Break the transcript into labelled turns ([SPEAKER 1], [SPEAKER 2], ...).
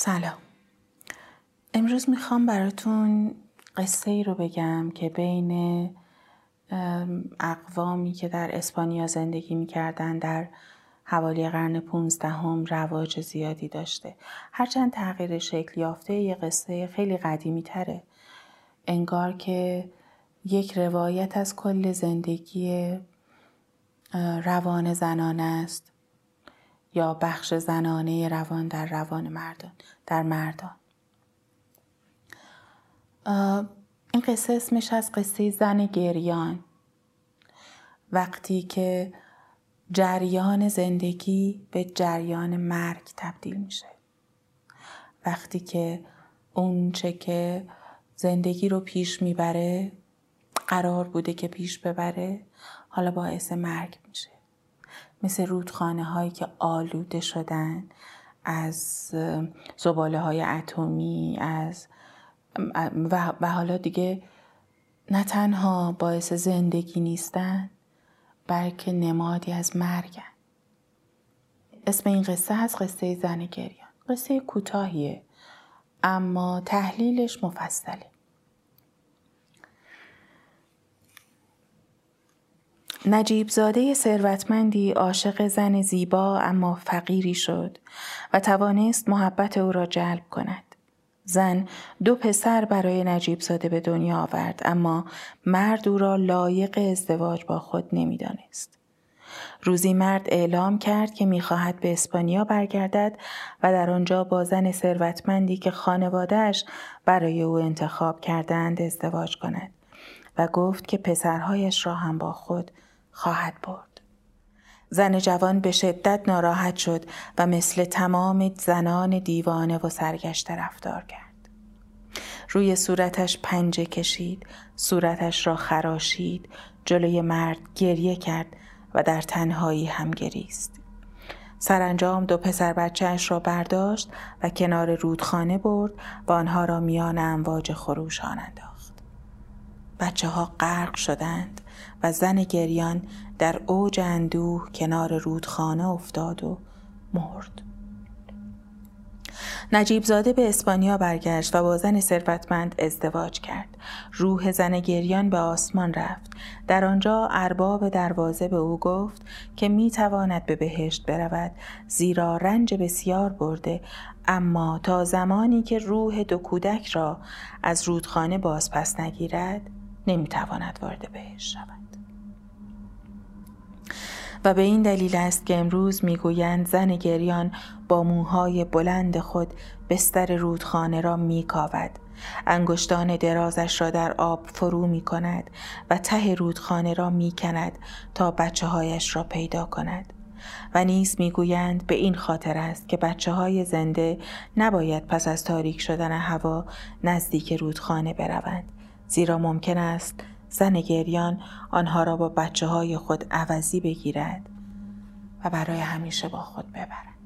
[SPEAKER 1] سلام. امروز می‌خوام براتون قصه ای رو بگم که بین اقوامی که در اسپانیا زندگی می‌کردن در حوالی قرن پونزدهم رواج زیادی داشته. هرچند تغییر شکل یافته یه قصه خیلی قدیمی تره انگار که یک روایت از کل زندگی روان زنانه است. یا بخش زنانه روان در روان مردان در مردان. این قصه اسمش از قصه زن گریان. وقتی که جریان زندگی به جریان مرگ تبدیل میشه. وقتی که اون چه که زندگی رو پیش می‌بره قرار بوده که پیش ببره حالا باعث مرگ میشه. مثل رودخانه هایی که آلوده شدن از زباله های اتمی از و حالا دیگه نه تنها باعث زندگی نیستن بلکه نمادی از مرگن. اسم این قصه هست قصه زن گریان. قصه کوتاهیه اما تحلیلش مفصله. نجیب زاده ثروتمندی عاشق زن زیبا اما فقیری شد و توانست محبت او را جلب کند. زن دو پسر برای نجیب زاده به دنیا آورد اما مرد او را لایق ازدواج با خود نمی‌دانست. روزی مرد اعلام کرد که می‌خواهد به اسپانیا برگردد و در آنجا با زن ثروتمندی که خانوادهش برای او انتخاب کردند ازدواج کند و گفت که پسرهایش را هم با خود خواهد برد. زن جوان به شدت ناراحت شد و مثل تمام زنان دیوانه و سرگشته رفتار کرد. روی صورتش پنجه کشید، صورتش را خراشید، جلوی مرد گریه کرد و در تنهایی هم گریست. سرانجام دو پسر بچهش را برداشت و کنار رودخانه برد و آنها را میان امواج خروشان انداخت. بچه ها غرق شدند و زن گریان در اوج اندوه کنار رودخانه افتاد و مرد. نجیب زاده به اسپانیا برگشت و با زن ثروتمند ازدواج کرد. روح زن گریان به آسمان رفت. در آنجا ارباب دروازه به او گفت که می تواند به بهشت برود زیرا رنج بسیار برده اما تا زمانی که روح دو کودک را از رودخانه باز پس نگیرد نمی‌تواند وارد بهشت شود. و به این دلیل است که امروز می‌گویند زن گریان با موهای بلند خود بستر رودخانه را میکاود. انگشتان درازش را در آب فرو می کند و ته رودخانه را می کند تا بچه هایش را پیدا کند. و نیز می‌گویند به این خاطر است که بچه های زنده نباید پس از تاریک شدن هوا نزدیک رودخانه بروند. زیرا ممکن است زن گریان آنها را با بچه های خود عوضی بگیرد و برای همیشه با خود ببرد.